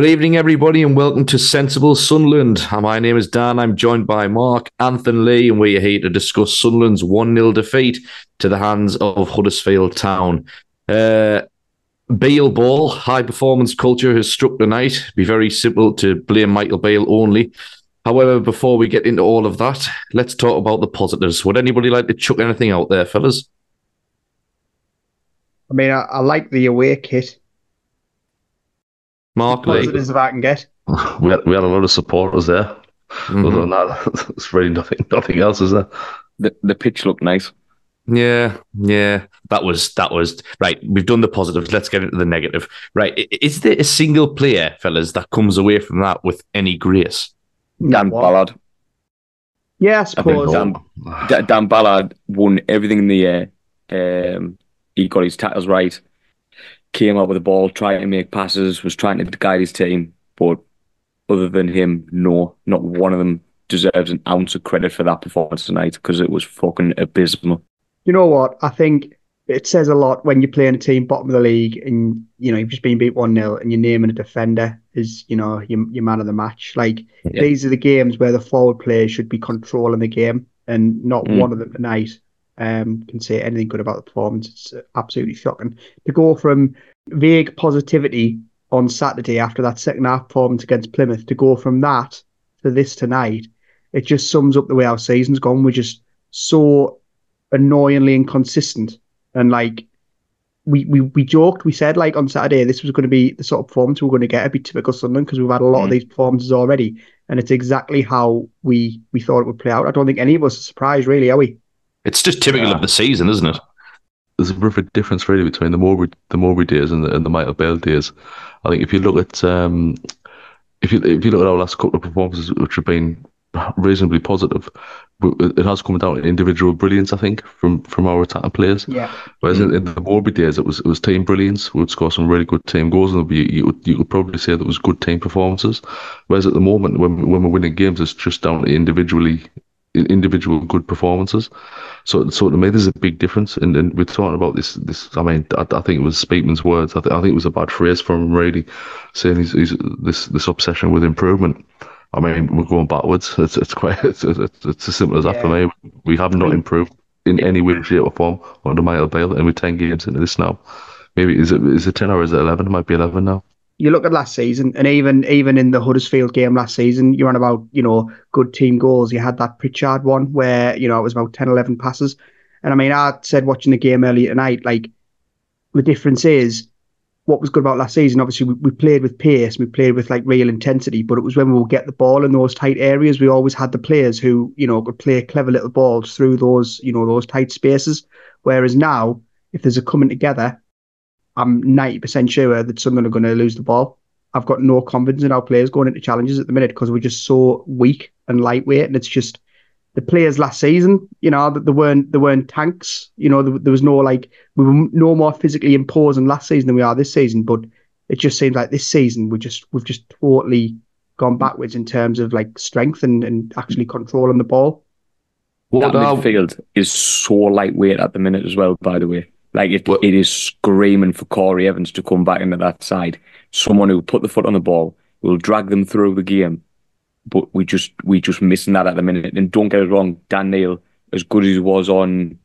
Good evening, everybody, and welcome to Sensible Sunderland. My name is Dan. I'm joined by Mark, Anthony Lee, and we're here to discuss Sunderland's 1 0 defeat to the hands of Huddersfield Town. Uh, Beale ball, high performance culture has struck tonight. It'd be very simple to blame Michael Beale only. However, before we get into all of that, let's talk about the positives. Would anybody like to chuck anything out there, fellas? I mean, I, I like the away kit. Mark Lee. Positives if I can get. We had, we had a lot of supporters there. Other than that, it's really nothing nothing else, is there? The the pitch looked nice. Yeah, yeah. That was that was right. We've done the positives. Let's get into the negative. Right. Is there a single player, fellas, that comes away from that with any grace? Dan What? Ballard. Yeah, I I suppose. Dan, Dan Ballard won everything in the air. Um, he got his tackles right. Came up with the ball, trying to make passes, was trying to guide his team. But other than him, no, not one of them deserves an ounce of credit for that performance tonight because it was fucking abysmal. you know what? I think it says a lot when you're playing a team bottom of the league and you know you've just been beat one 0 and you're naming a defender as you know your, your man of the match. Like Yeah. these are the games where the forward players should be controlling the game, and not Mm. one of them tonight um, can say anything good about the performance. It's absolutely shocking to go from vague positivity on Saturday after that second half performance against Plymouth to go from that to this tonight. It just sums up the way our season's gone. We're just so annoyingly inconsistent. And like we, we we joked, we said like on Saturday this was going to be the sort of performance we we're going to get. It'd be typical Sunderland because we've had a lot of Mm. these performances already, and it's exactly how we we thought it would play out. I don't think any of us are surprised, really, are we? It's just typical Yeah. of the season, isn't it? There's a bit difference really between the Mowbray the Mowbray days and the, and the Michael Beale days. I think if you look at um, if you if you look at our last couple of performances, which have been reasonably positive, it has come down to individual brilliance. I think from from our attacking players. Yeah. Whereas in, in the Mowbray days, it was it was team brilliance. We would score some really good team goals, and you, you, would- you could probably say that it was good team performances. Whereas at the moment, when when we're winning games, it's just down to individually individual good performances. So so to me, there's a big difference. And, and we're talking about this this. I mean, I, I think it was Speakman's words. I, th- I think it was a bad phrase from him, really, saying he's, he's this this obsession with improvement. I mean, we're going backwards. It's it's quite it's, it's, it's as simple as that for me. We have not improved in any way, shape, or form under Michael Beale, and we're ten games into this now. Maybe is it is it ten or is it eleven? It might be eleven now. You look at last season, and even even in the Huddersfield game last season, you're on about you know good team goals. You had that Pritchard one where you know it was about 10, 11 passes, and I mean I said watching the game earlier tonight, like the difference is what was good about last season. Obviously, we, we played with pace, we played with like real intensity, but it was when we would get the ball in those tight areas, we always had the players who you know could play clever little balls through those you know those tight spaces. Whereas now, if there's a coming together, I'm 90% sure that Sunderland are going to lose the ball. I've got no confidence in our players going into challenges at the minute because we're just so weak and lightweight, and it's just the players last season. You know, that there weren't there weren't tanks. You know, there, there was no like we were no more physically imposing last season than we are this season. But it just seems like this season we just we've just totally gone backwards in terms of like strength and, and actually controlling the ball. What that midfield is so lightweight at the minute as well, by the way. Like it, it is screaming for Corey Evans to come back into that side. Someone who will put the foot on the ball, will drag them through the game. But we just we just missing that at the minute. And don't get us wrong, Dan Neil, as good as he was on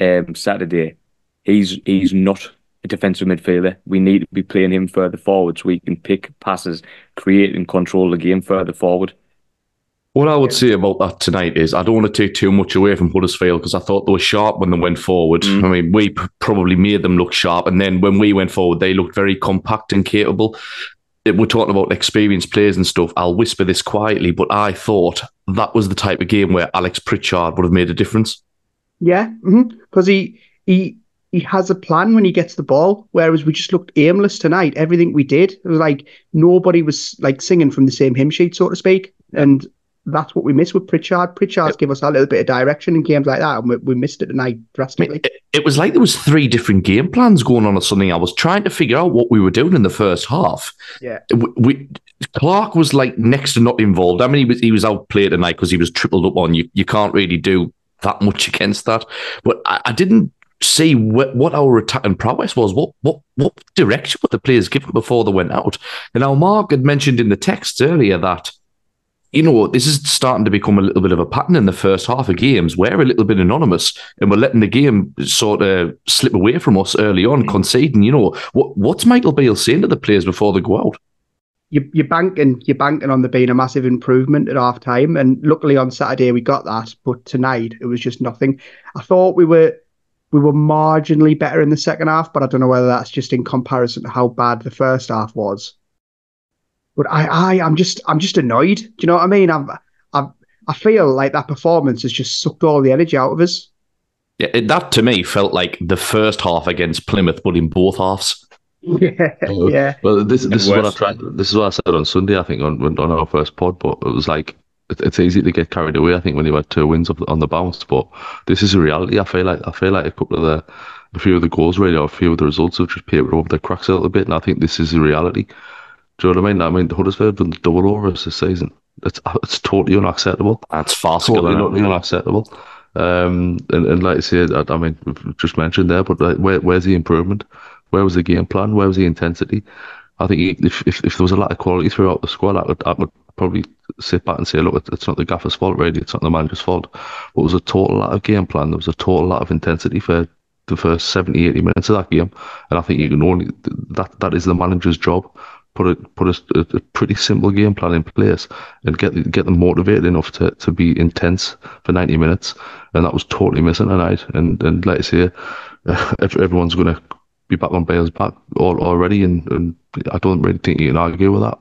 um, Saturday, he's he's not a defensive midfielder. We need to be playing him further forward so we can pick passes, create and control the game further forward. What I would say about that tonight is I don't want to take too much away from Huddersfield because I thought they were sharp when they went forward. Mm. I mean, we probably made them look sharp, and then when we went forward, they looked very compact and capable. If We're talking about experienced players and stuff. I'll whisper this quietly, but I thought that was the type of game where Alex Pritchard would have made a difference. Yeah, because he he he has a plan when he gets the ball. Whereas we just looked aimless tonight. Everything we did it was like nobody was like singing from the same hymn sheet, so to speak. And that's what we missed with Pritchard. Pritchard's give us a little bit of direction in games like that, and we, we missed it tonight drastically. it, it was like there was three different game plans going on or something. I was trying to figure out what we were doing in the first half. Yeah. we, we Clarke was like next to not involved. I mean, he was he was outplayed tonight because he was tripled up on. You you can't really do that much against that. But I, I didn't see what, what our attacking prowess was. What what what direction were the players given before they went out? And now Mark had mentioned in the text earlier that you know this is starting to become a little bit of a pattern in the first half of games. We're a little bit anonymous, and we're letting the game sort of slip away from us early on, mm. conceding. You know what what's Michael Beale saying to the players before they go out? you, you're banking you're banking on there being a massive improvement at half time and luckily on Saturday we got that but tonight it was just nothing I thought we were we were marginally better in the second half but I don't know whether that's just in comparison to how bad the first half was but I I I'm just I'm just annoyed do you know what I mean I've, I've I feel like that performance has just sucked all the energy out of us Yeah, it, that to me felt like the first half against Plymouth, but in both halves. yeah yeah Well, this this is what I tried. This is what I said on Sunday. I think on on our first pod, but it was like it's easy to get carried away. I think when you had two wins up on the bounce, but this is a reality. I feel like I feel like a couple of the a few of the goals really, or a few of the results have just papered over the cracks a little bit, and I think this is a reality. Do you know what I mean? I mean, the Huddersfield done the double over us this season. It's it's totally unacceptable. That's farcical. Totally isn't unacceptable. Um, and, and like I said, I, I mean, we've just mentioned there, but like, where, where's the improvement? Where was the game plan? Where was the intensity? I think if, if, if there was a lot of quality throughout the squad, I would, I would probably sit back and say, look, it's not the gaffer's fault, really. It's not the manager's fault. But it was a total lot of game plan. There was a total lot of intensity for the first 70, 80 minutes of that game. And I think you can only, that that is the manager's job. Put a, put a, a pretty simple game plan in place and get get them motivated enough to, to be intense for 90 minutes. And that was totally missing tonight. And, and I say, ev- everyone's going to be back on Beale's back all, already. And, and I don't really think you can argue with that.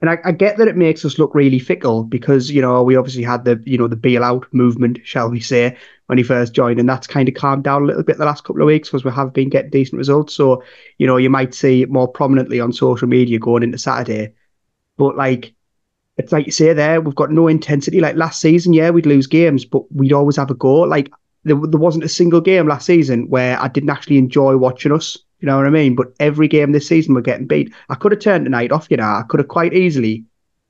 And I, I get that it makes us look really fickle because, you know, we obviously had the, you know, the bailout movement, shall we say, when he first joined. And that's kind of calmed down a little bit the last couple of weeks because we have been getting decent results. So, you know, you might see it more prominently on social media going into Saturday. But like, it's like you say there, we've got no intensity. Like last season, yeah, we'd lose games, but we'd always have a go. Like there, there wasn't a single game last season where I didn't actually enjoy watching us. You know what I mean? But every game this season we're getting beat. I could have turned the night off, you know. I could have quite easily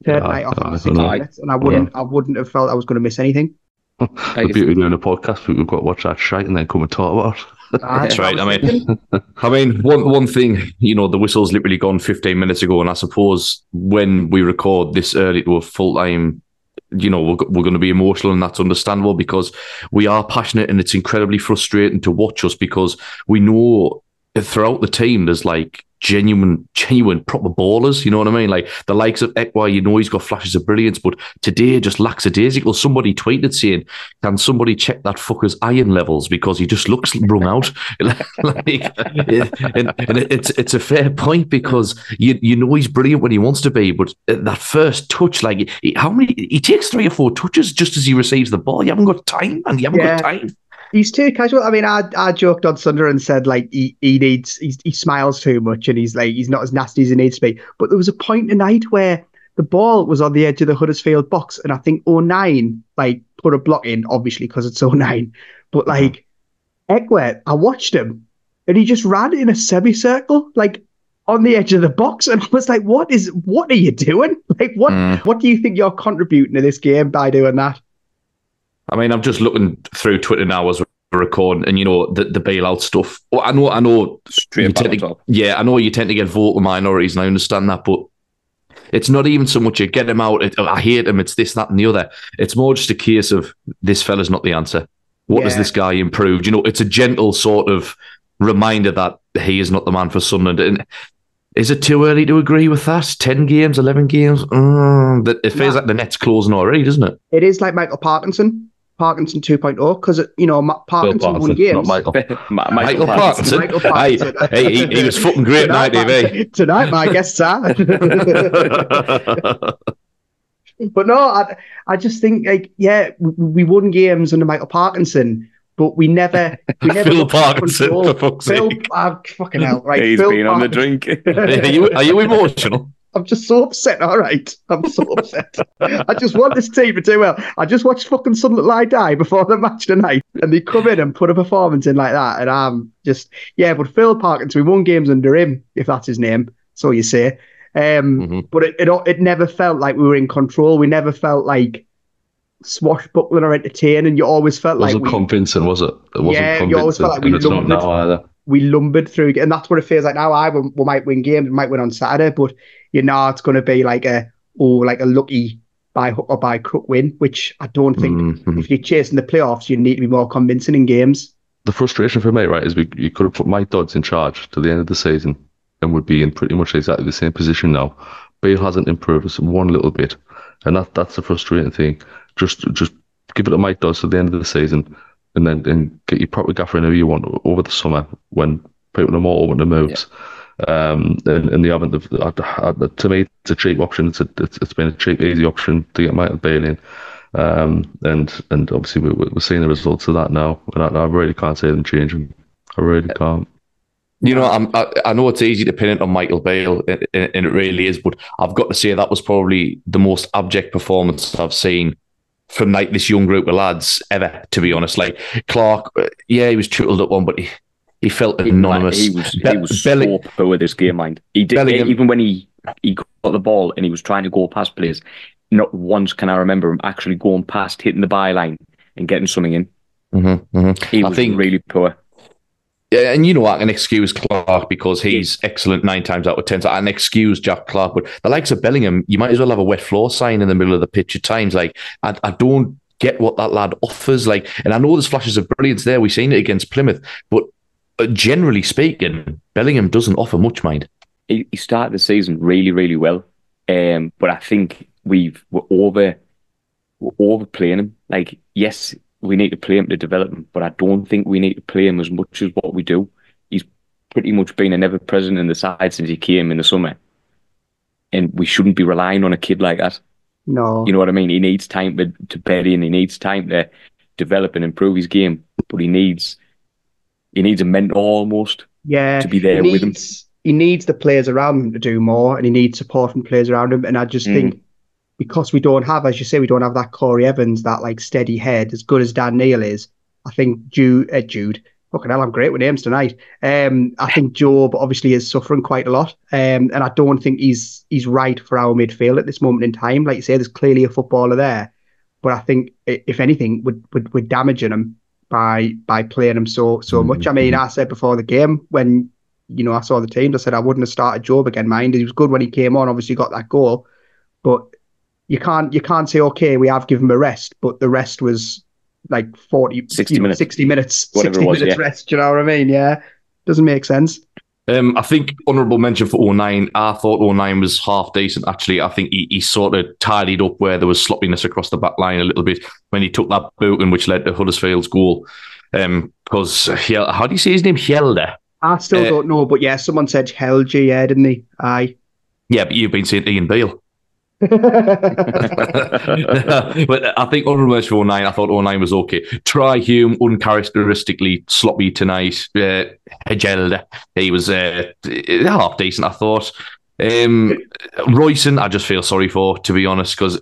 turned the Yeah, night off I- after 60 know. minutes, and I wouldn't, I wouldn't have felt I was going to miss anything. The beauty of doing a podcast, we've got to watch that shite and then come and talk about it. Ah, that's right. I mean. I mean, one one thing, you know, the whistle's literally gone 15 minutes ago, and I suppose when we record this early to a full time, you know, we're, we're going to be emotional, and that's understandable because we are passionate, and it's incredibly frustrating to watch us because we know throughout the team there's like genuine, genuine proper ballers. You know what I mean? Like the likes of Ekwah, you know, he's got flashes of brilliance, but today just lackadaisical. Somebody tweeted saying, "Can somebody check that fucker's iron levels because he just looks wrung out?" like, and, and it's it's a fair point because you you know he's brilliant when he wants to be, but that first touch, like he, how many he takes three or four touches just as he receives the ball. You haven't got time, and you haven't Yeah. got time. He's too casual. I mean, I I joked on Sunday and said like he, he needs he's, he smiles too much and he's like he's not as nasty as he needs to be. But there was a point tonight where the ball was on the edge of the Huddersfield box, and I think O'Nien like put a block in, obviously because it's O'Nien. But like Ekwah, I watched him and he just ran in a semicircle, like on the edge of the box, and I was like, "What is? What are you doing? Like, what? Mm. What do you think you're contributing to this game by doing that?" I mean, I'm just looking through Twitter now as we're recording, and you know the the bailout stuff. Well, I know, I know. you Straight back tend to- yeah, I know you tend to get vocal minorities, and I understand that, but it's not even so much you get him out. It, I hate him. It's this, that, and the other. It's more just a case of this fella's not the answer. What has this guy improved? You know, it's a gentle sort of reminder that he is not the man for Sunderland. And is it too early to agree with that? Ten games, eleven games. Mm, it feels Nah. like the net's closing already, doesn't it? It is like Michael Parkinson, Parkinson 2.0, because you know Ma- Parkinson won Parkinson, games. not Michael. Ma- Michael Parkinson. Michael Hey, Parkinson. hey, he, he was fucking great Tonight, night, my- TV. Tonight, my guests are. but no, I, I just think like yeah, we, we won games under Michael Parkinson, but we never, we never Phil Parkinson, for fuck's Phil, sake. ah, fucking hell, right? He's Phil been on the drink. are, you, are you emotional? I'm just so upset. All right, I'm so upset. I just want this team to do well. I just watched fucking Sunderland lie die before the match tonight, and they come in and put a performance in like that, and I'm just yeah. But Phil Parkinson, we won games under him, if that's his name, so you say. Um, Mhm. But it, it it never felt like we were in control. We never felt like swashbuckling or entertaining. You always felt It like wasn't we, convincing, was it? It wasn't Yeah, you convincing. always felt like we and it's not now either. We lumbered through, and that's what it feels like now. I we, we might win games, we might win on Saturday, but you know it's going to be like a oh like a lucky by hook or by crook win, which I don't think. Mhm. If you're chasing the playoffs, you need to be more convincing in games. The frustration for me, right, is we you could have put Mike Dodds in charge to the end of the season and would be in pretty much exactly the same position now. Beale hasn't improved us one little bit, and that that's the frustrating thing. Just just give it to Mike Dodds to the end of the season, and then and get your proper gaffer in who you want over the summer when people are more open to moves. Um, and, and they haven't. To me, it's a cheap option. It's a, it's, it's been a cheap, easy option to get Michael Beale in. Um, and and obviously we, we're seeing the results of that now, and I, I really can't say them changing. I really can't. You know, I'm, I, I know it's easy to pin it on Michael Beale, and, and it really is, but I've got to say that was probably the most abject performance I've seen from like this young group of lads ever. To be honest, like Clarke, uh, yeah, he was chuckled at one, but he, he felt anonymous. He was, he was Belling- so poor with his game mind. He did Bellingham- even when he he got the ball and he was trying to go past players. Not once can I remember him actually going past, hitting the byline and getting something in. Mhm, mhm. He I was think- really poor. Yeah, and you know I can excuse Clarke because he's excellent nine times out of ten. So I can excuse Jack Clarke, but the likes of Bellingham, you might as well have a wet floor sign in the middle of the pitch at times. Like I, I don't get what that lad offers. Like, and I know there's flashes of brilliance there. We've seen it against Plymouth, but uh, generally speaking, Bellingham doesn't offer much. Mind. He, he started the season really, really well. Um, but I think we've we're over we're overplaying him. Like, yes, we need to play him to develop him, but I don't think we need to play him as much as what we do. He's pretty much been an ever present in the side since he came in the summer. And we shouldn't be relying on a kid like that. No, You know what I mean? He needs time to, to bed in. He needs time to develop and improve his game. But he needs he needs a mentor almost yeah, to be there he with him. He needs the players around him to do more, and he needs support from players around him. And I just Mm. think because we don't have, as you say, we don't have that Corey Evans, that like steady head, as good as Dan Neil is. I think Jude, uh, Jude, fucking hell, I'm great with names tonight. Um, I think Jobe obviously is suffering quite a lot, um, and I don't think he's he's right for our midfield at this moment in time. Like you say, there's clearly a footballer there, but I think if anything, we're, we're, we're damaging him by by playing him so so much. I mean, I said before the game when you know I saw the teams, I said I wouldn't have started Jobe again. Mind he was good when he came on, obviously got that goal, but you can't you can't say okay we have given him a rest, but the rest was like 40, 60 you know, minutes. 60 minutes, Whatever 60 it was, minutes yeah. rest. Do you know what I mean? Yeah, doesn't make sense. Um, I think honourable mention for O'Nien. I thought O'Nien was half decent. Actually, I think he, he sort of tidied up where there was sloppiness across the back line a little bit when he took that booting, which led to Huddersfield's goal. Um, because how do you say his name? Hjelde. I still Uh, don't know, but yeah, someone said Helge, yeah, didn't he? Aye. Yeah, but you've been saying Ian Beale. but I think mention for O'Nien. I thought O'Nien was okay. Trai Hume, uncharacteristically sloppy tonight. Uh, he was uh, half decent, I thought. Um, Royson, I just feel sorry for, to be honest, because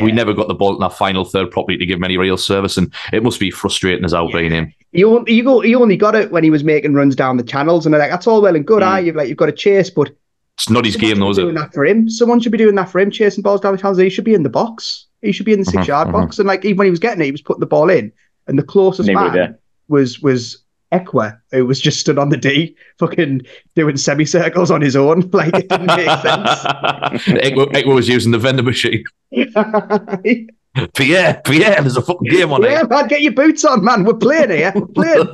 we never got the ball in our final third properly to give him any real service, and it must be frustrating as hell being him. You you go, he only got it when he was making runs down the channels, and they're like that's all well and good. Mm. Aye, you've like you've got a chase, but It's not his someone game, should though, is doing it? that for him. Someone should be doing that for him, chasing balls down the channels. He should be in the box. He should be in the 6 Mhm, yard mhm. box, and like even when he was getting it, he was putting the ball in, and the closest Never man there. was was Ekwah, who was just stood on the D, fucking doing semicircles on his own. Like it didn't make sense. Ekwah, Ekwah was using the vendor machine. Pierre, Pierre, there's a fucking game on yeah, here. man, get your boots on, man. We're playing here. We're playing.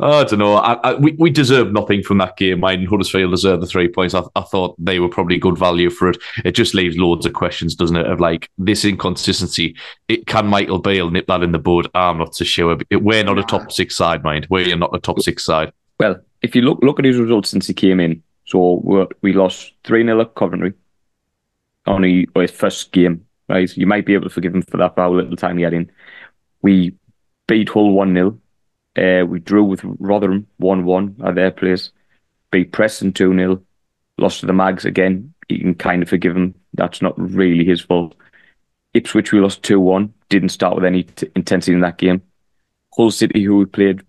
Oh, I don't know. I, I, we, we deserved nothing from that game. I Huddersfield deserved the three points. I, I thought they were probably good value for it. It just leaves loads of questions, doesn't it? Of like this inconsistency. It can Michael Beale nip that in the bud? I'm not so sure. We're not a top six side, mind. We're not a top six side. Well, if you look look at his results since he came in, so we lost 3 0 at Coventry on his first game, right? You might be able to forgive him for that foul how little time he had in. We beat Hull 1 0. Uh, we drew with Rotherham 1 1 at their place. Beat Preston 2 0. Lost to the Mags again. You can kind of forgive him. That's not really his fault. Ipswich, we lost 2 1. Didn't start with any t- intensity in that game. Hull City, who we played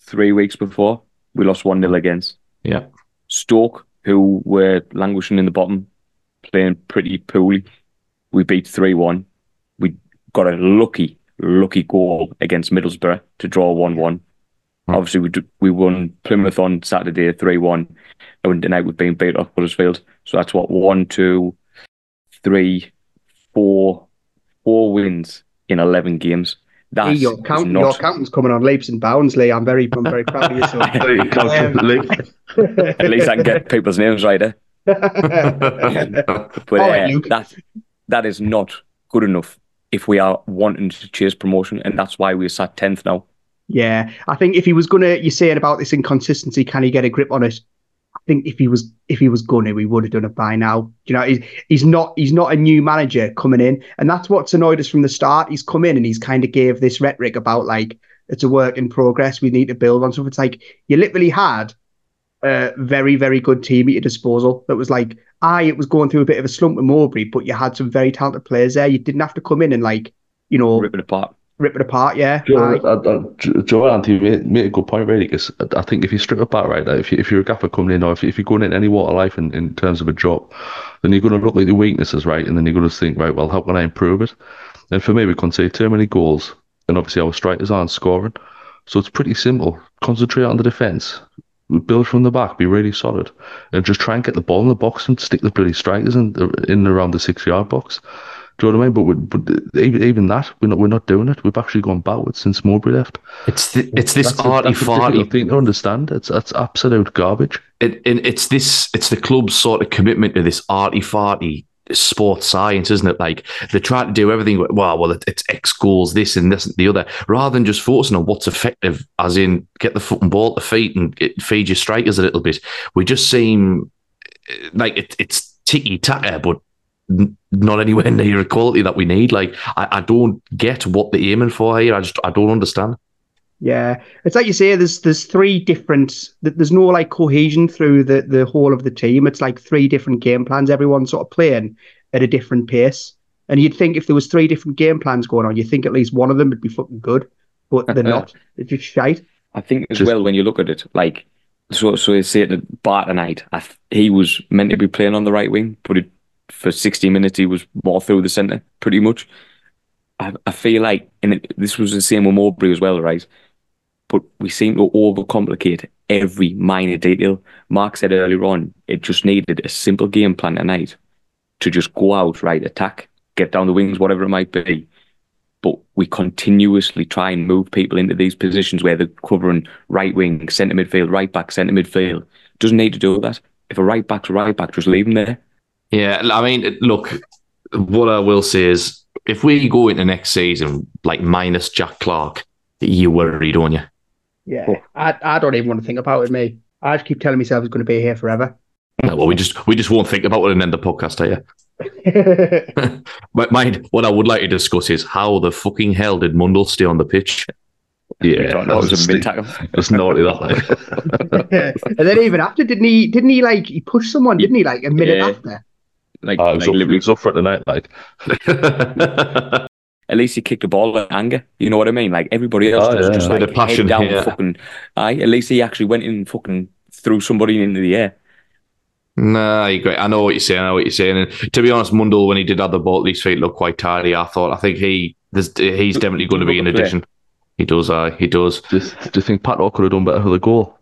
three weeks before, we lost 1 0 against. Yeah. Stoke, who were languishing in the bottom, playing pretty poorly. We beat 3 1. We got a lucky, lucky goal against Middlesbrough to draw one-one. Hmm. Obviously, we d- we won Plymouth on Saturday three-one, and tonight we've been beat off Huddersfield. So that's what one, two, three, four, four wins in eleven games. That's Hey, your, is count, not- your accountant's coming on leaps and bounds, Lee. I'm very, I'm very proud of you. son. There you go, Um, At least I can get people's names right. Eh? But uh, Luke. that that is not good enough if we are wanting to chase promotion, and that's why we're sat tenth now. Yeah, I think if he was gonna, you're saying about this inconsistency, can he get a grip on it? I think if he was, if he was gonna, we would have done it by now. You know, he's he's not he's not a new manager coming in, and that's what's annoyed us from the start. He's come in and he's kind of gave this rhetoric about like it's a work in progress. We need to build on stuff. It's like you literally had a very very good team at your disposal. That was like, aye, it was going through a bit of a slump with Mowbray, but you had some very talented players there. You didn't have to come in and like, you know, Rip it apart. rip it apart. Yeah, Joe, Aye. I, I, Jo- Joe Anthony made, made a good point, really, because I think if you strip it back, right, now, if, you, if you're a gaffer coming in, or if, if you're going in any water life in, in terms of a job, then you're going to look at the weaknesses, right, and then you're going to think, right, well, how can I improve it? And for me, we can concede too many goals, and obviously our strikers aren't scoring, so it's pretty simple. Concentrate on the defence, build from the back, be really solid, and just try and get the ball in the box and stick the bloody strikers in, in around the six yard box. Do you know what I mean? But, we, but even, even that, we're not we're not doing it. We've actually gone backwards since Mowbray left. It's it's this That's arty a farty. thing to understand. It's that's absolute garbage. It, it, it's this. It's the club's sort of commitment to this arty farty sports science, isn't it? Like they try to do everything. Well, well, it, it's X goals, this and this and the other, rather than just focusing on what's effective, as in get the fucking ball to feet and get, feed your strikers a little bit. We just seem like it, it's ticky tacker, but not anywhere near the quality that we need. Like I, I don't get what they're aiming for here. I just I don't understand. Yeah, it's like you say. There's there's three different. There's no like cohesion through the the whole of the team. It's like three different game plans. Everyone's sort of playing at a different pace. And you'd think if there was three different game plans going on, you'd think at least one of them would be fucking good, but they're uh-uh. not. They're just shite. I think as Just- well when you look at it, like so so you say that Bart tonight, I th- he was meant to be playing on the right wing, but it, for sixty minutes he was more through the centre, pretty much. I, I feel like, and it, this was the same with Mowbray as well, right? But we seem to overcomplicate every minor detail. Mark said earlier on, it just needed a simple game plan tonight to just go out, right, attack, get down the wings, whatever it might be. But we continuously try and move people into these positions where they're covering right wing, centre midfield, right back, centre midfield. Doesn't need to do that. If a right back's a right back, just leave him there. Yeah, I mean, look, what I will say is if we go into next season like minus Jack Clarke, you worry, don't you? Yeah, I I don't even want to think about it, mate. I just keep telling myself it's going to be here forever. No, well, we just we just won't think about it and end the podcast, are you? But mind, what I would like to discuss is how the fucking hell did Mundle stay on the pitch? Yeah, Thought that was a that's, big tackle. that's naughty. That like. and then even after, didn't he? Didn't he like he pushed someone? Didn't he like a minute Yeah. after? Like, Uh, it, like was up, it literally, was up for tonight. Like at least he kicked the ball in anger. You know what I mean? Like everybody else Oh, was yeah. just Bit like of passion, head down, yeah. fucking. Aye, at least he actually went in and fucking threw somebody into the air. Nah, you great. I know what you're saying. I know what you're saying. And to be honest, Mundle, when he did have the ball at his feet, looked quite tidy. I thought. I think he there's, he's definitely going to be an Look at the addition. He does. Uh, he does. do, you- do you think Pat could have done better for the goal?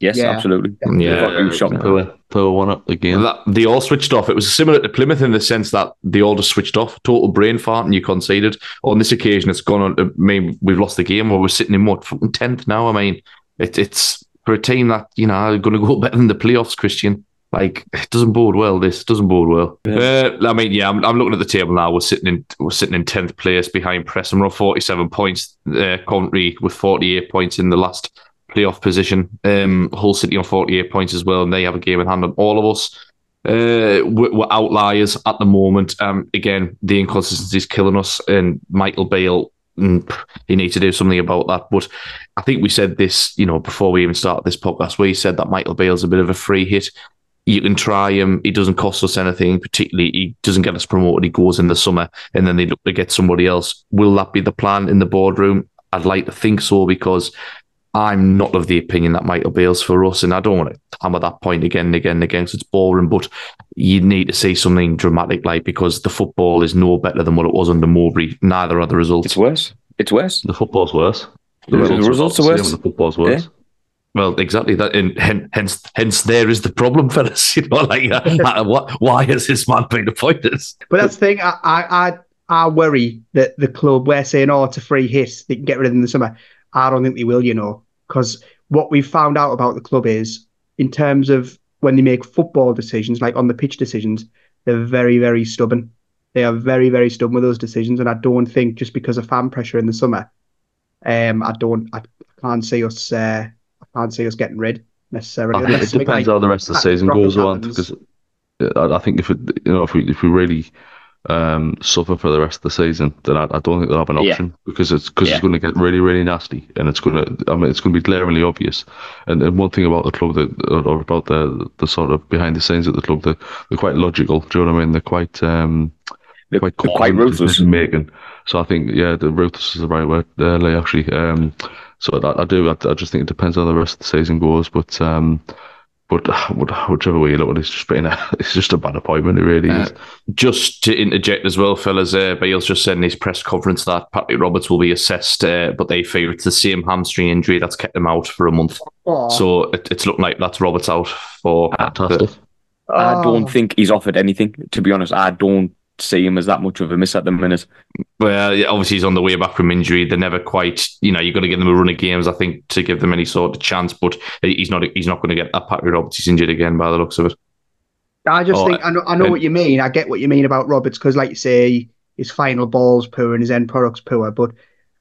Yes, Yeah. absolutely. Yeah. Thought he was shocking. Power, power one up the game. That, they all switched off. It was similar to Plymouth in the sense that they all just switched off. Total brain fart, and you conceded. On this occasion, it's gone on. I mean, we've lost the game, or we're sitting in what fucking tenth now. I mean, it, it's for a team that you know are going to go better than the playoffs. Christian, like, it doesn't bode well. This doesn't bode well. Uh, I mean, yeah, I'm, I'm looking at the table now. We're sitting in we're sitting in tenth place behind Preston. We're on 47 points. Uh, Coventry with 48 points in the last playoff position. Um, Hull City on 48 points as well, and they have a game in hand on all of us. Uh, we're, outliers at the moment. Um, again, the inconsistency is killing us, and Michael Beale, mm, he needs to do something about that. But I think we said this, you know, before we even started this podcast, we said that Michael Beale's a bit of a free hit. You can try him. He doesn't cost us anything, particularly he doesn't get us promoted. He goes in the summer and then they look to get somebody else. Will that be the plan in the boardroom? I'd like to think so because I'm not of the opinion that Michael Beale's for us, and I don't want to hammer that point again and again and again because it's boring. But you need to see something dramatic, like because the football is no better than what it was under Mowbray. Neither are the results. It's worse. It's worse. The football's worse. The results are worse. same, The football's worse. Well, exactly that, and hence, hence, there is the problem, fellas. You know, like, uh, what, why has this man been appointed? But that's the thing. I, I, I, I worry that the club we're saying, oh, it's a free hit. They can get rid of them in the summer. I don't think they will. You know, because what we've found out about the club is, in terms of when they make football decisions, like on the pitch decisions, they're very, very stubborn. They are very, very stubborn with those decisions, and I don't think just because of fan pressure in the summer, um, I don't, I can't see us, uh, I can't see us getting rid necessarily. I think unless it depends like how the rest of the season goes on because I, I think if it, you know if we if we really um, suffer for the rest of the season, then I, I don't think they'll have an Yeah. option because it's because Yeah. it's going to get really really nasty and it's going to I mean it's going to be glaringly obvious. And, and one thing about the club that or about the the sort of behind the scenes at the club, they're, they're quite logical. Do you know what I mean? They're quite um, They're, quite they're quite ruthless. making. So I think yeah, the ruthless is the right word, uh, Lee, actually. Um, so I, I do. I, I just think it depends how the rest of the season goes, but um, but whichever way you look at it, it's just been a, it's just a bad appointment. It really is. Uh, Just to interject as well, fellas, uh, Beale's just said in his press conference that Patrick Roberts will be assessed, uh, but they fear it's the same hamstring injury that's kept him out for a month. Oh, So it, it's looking like that's Roberts out for. Fantastic. I don't think he's offered anything. To be honest, I don't see him as that much of a miss at the minute. Well, obviously he's on the way back from injury. They're never quite, you know, you've got to give them a run of games, I think, to give them any sort of chance. But he's not, he's not going to get that. Patrick Roberts is injured again by the looks of it. I just Oh, think I know, I know and- what you mean. I get what you mean about Roberts because, like you say, his final ball's poor and his end product's poor. But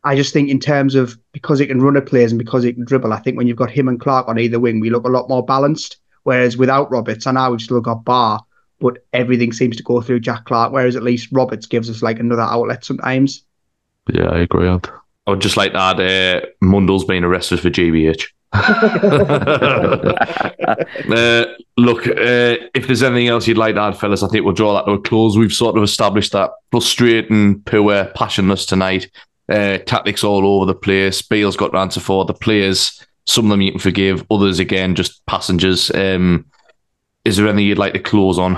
I just think in terms of because he can run at players and because he can dribble, I think when you've got him and Clarke on either wing, we look a lot more balanced. Whereas without Roberts, I know we've still got Barr, but everything seems to go through Jack Clarke. Whereas at least Roberts gives us like another outlet sometimes. Yeah, I agree. Ant. I would just like to add, uh, Mundle's been arrested for GBH. uh, look, uh, if there's anything else you'd like to add, fellas, I think we'll draw that to a close. We've sort of established that frustrating, poor, passionless tonight. Uh, tactics all over the place. Beale's got to answer for the players. Some of them you can forgive, others again just passengers. Um, is there anything you'd like to close on?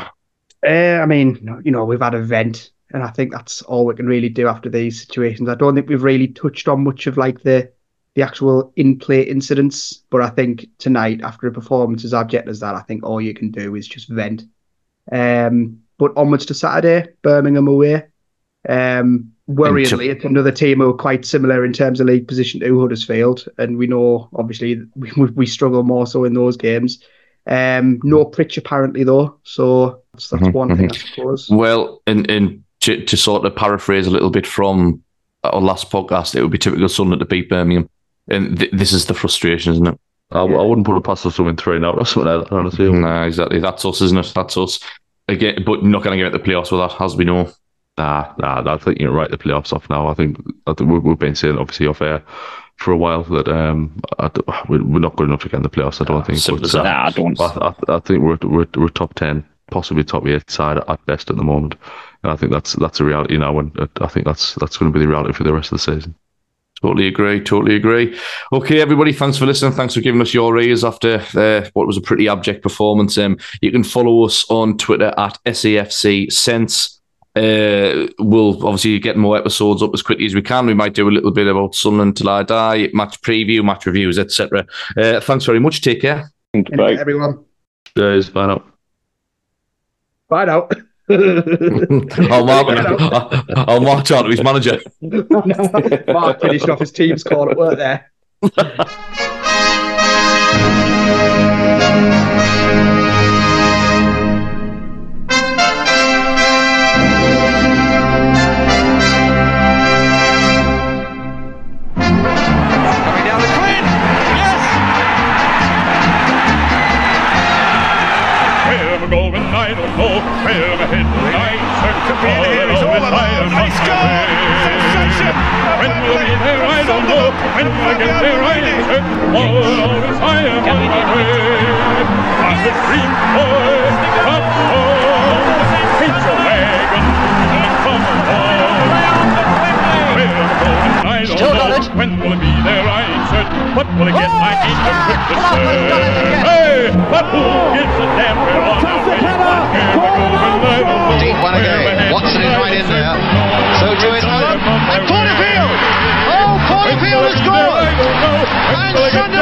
Uh, I mean, you know, we've had a vent, and I think that's all we can really do after these situations. I don't think we've really touched on much of like the the actual in-play incidents, but I think tonight, after a performance as abject as that, I think all you can do is just vent. Um, but onwards to Saturday, Birmingham away. Um, worryingly, it's another team who are quite similar in terms of league position to Huddersfield, and we know obviously we, we struggle more so in those games. Um, no Pritch apparently though, so that's, that's Mhm, one thing I suppose. Well, and, and to, to sort of paraphrase a little bit from our last podcast, it would be typical Sunderland to beat Birmingham. And th- this is the frustration, isn't it? I, I wouldn't put a past us to win three now or something like that, honestly. Nah, exactly. That's us, isn't it? That's us. Again, but not going to get the playoffs with that, as we know. Nah, nah, I think you're right. The playoffs off now. I think, I think we've, been saying obviously off air for a while that um, I we're not good enough to get in the playoffs. I don't think. simple But, uh, Nah, I don't. I, I, I think we're, we're we're top ten, possibly top eight side at best at the moment, and I think that's that's a reality now. And I think that's that's going to be the reality for the rest of the season. Totally agree. Totally agree. Okay, everybody, thanks for listening. Thanks for giving us your ears after uh, what was a pretty abject performance. Um, you can follow us on Twitter at SAFC Sense. Uh, we'll obviously get more episodes up as quickly as we can. We might do a little bit about Sunderland till I die, match preview, match reviews, etc. Uh, thanks very much. Take care. Anyway, everyone, Guys, bye now. bye now. I'll mark, I'll mark Charlie, his manager. Mark finished off his team's call at work there. Know. Where am I heading? I search Could be in here. It's all alone. They score. Sensation. When will I be there? I don't know. When will I get there? I ain't certain. All alone is I am on my way. I'm the dream boy. What will it get? To. Hey, but who gives a damn? good one. on our. Deep one again. Watson is right in there. So do it. And Porterfield! Oh, Porterfield has scored! And Sunderland!